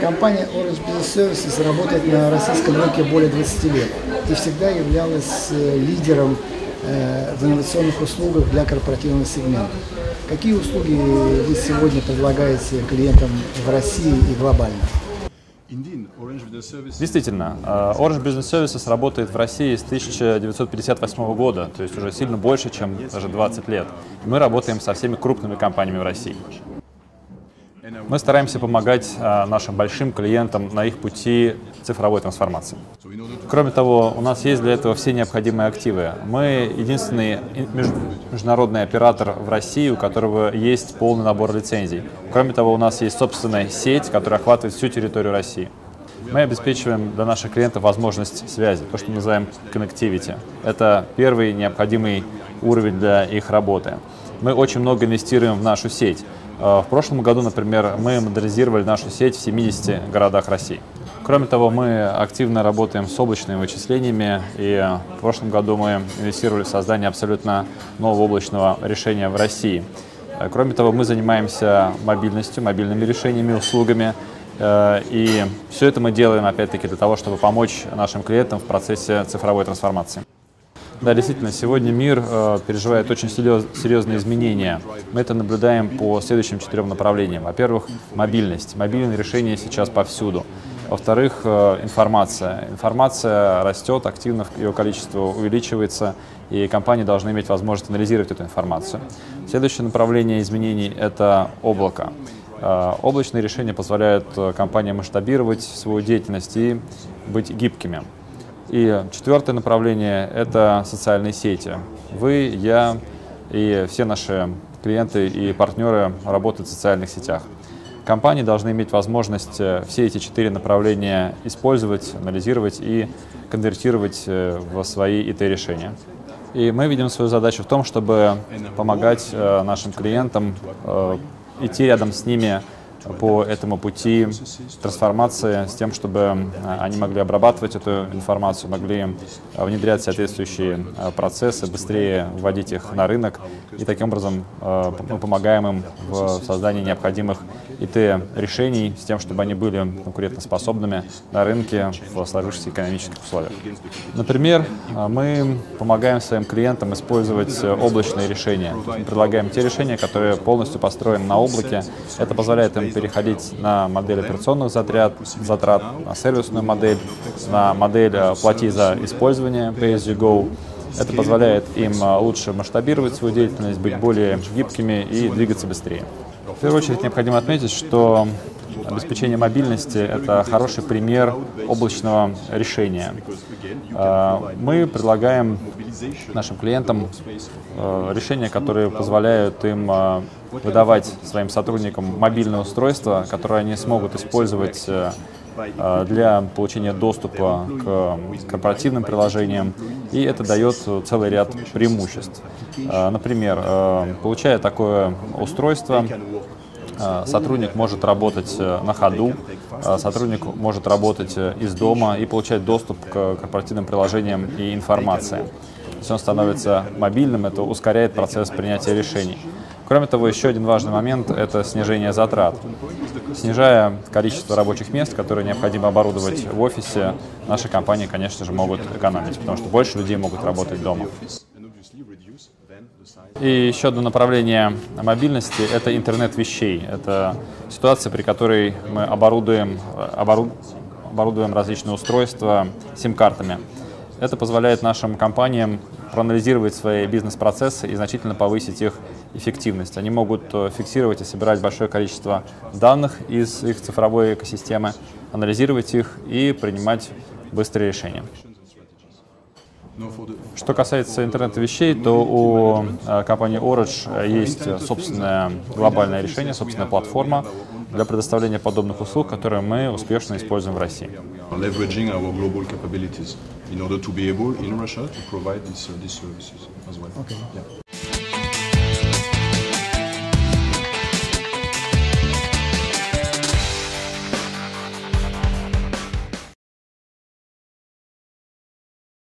Компания Orange Business Services работает на российском рынке более 20 лет и всегда являлась э, лидером э, в инновационных услугах для корпоративного сегмента. Какие услуги вы сегодня предлагаете клиентам в России и глобально? Действительно, э, Orange Business Services работает в России с 1958 года, то есть уже сильно больше, чем даже 20 лет. Мы работаем со всеми крупными компаниями в России. Мы стараемся помогать а, нашим большим клиентам на их пути цифровой трансформации. Кроме того, у нас есть для этого все необходимые активы. Мы единственный международный оператор в России, у которого есть полный набор лицензий. Кроме того, у нас есть собственная сеть, которая охватывает всю территорию России. Мы обеспечиваем для наших клиентов возможность связи, то, что мы называем connectivity. Это первый необходимый уровень для их работы. Мы очень много инвестируем в нашу сеть. Э, в прошлом году, например, мы модернизировали нашу сеть в 70 городах России. Кроме того, мы активно работаем с облачными вычислениями, и в прошлом году мы инвестировали в создание абсолютно нового облачного решения в России. Э, кроме того, мы занимаемся мобильностью, мобильными решениями, услугами, э, и все это мы делаем, опять-таки, для того, чтобы помочь нашим клиентам в процессе цифровой трансформации. Да, действительно, сегодня мир э, переживает очень серьезные изменения. Мы это наблюдаем по следующим четырем направлениям. Во-первых, мобильность. Мобильные решения сейчас повсюду. Во-вторых, э, информация. Информация растет, активно ее количество увеличивается, и компании должны иметь возможность анализировать эту информацию. Следующее направление изменений – это облако. Э, облачные решения позволяют э, компаниям масштабировать свою деятельность и быть гибкими. И четвертое направление – это социальные сети. Вы, я и все наши клиенты и партнеры работают в социальных сетях. Компании должны иметь возможность э, все эти четыре направления использовать, анализировать и конвертировать э, в свои IT-решения. И мы видим свою задачу в том, чтобы помогать э, нашим клиентам идти рядом с ними по этому пути трансформации с тем, чтобы а, они могли обрабатывать эту информацию, могли внедрять соответствующие а, процессы, быстрее вводить их на рынок. И таким образом мы помогаем им в создании необходимых ИТ-решений с тем, чтобы они были конкурентоспособными на рынке в сложившихся экономических условиях. Например, мы помогаем своим клиентам использовать облачные решения. Мы предлагаем те решения, которые полностью построены на облаке. Это позволяет им переходить на модель операционных затрат, затрат на сервисную модель, на модель э, «плати за использование» Pay as you go. Это позволяет им э, лучше масштабировать свою деятельность, быть более гибкими и двигаться быстрее. В первую очередь необходимо отметить, что обеспечение мобильности — это хороший пример облачного решения. Э, мы предлагаем нашим клиентам решения, которые позволяют им выдавать своим сотрудникам мобильное устройство, которое они смогут использовать э, э, для получения доступа к корпоративным приложениям, и это дает целый ряд преимуществ. Э, например, получая такое устройство, сотрудник может работать на ходу, сотрудник может работать из дома и получать доступ к корпоративным приложениям и информации. Если он становится мобильным, это ускоряет процесс принятия решений. Кроме того, еще один важный момент – это снижение затрат. Снижая количество рабочих мест, которые необходимо оборудовать в офисе, наши компании, конечно же, могут экономить, потому что больше людей могут работать дома. И еще одно направление мобильности – это интернет вещей. Это ситуация, при которой мы оборудуем, оборудуем различные устройства сим-картами. Это позволяет нашим компаниям проанализировать свои бизнес-процессы и значительно повысить их эффективность. Они могут э, фиксировать и собирать большое количество данных из их цифровой экосистемы, анализировать их и принимать быстрые решения. Что касается интернета вещей, то у э, компании Orange есть собственное глобальное решение, собственная платформа для предоставления подобных услуг, которые мы успешно используем в России.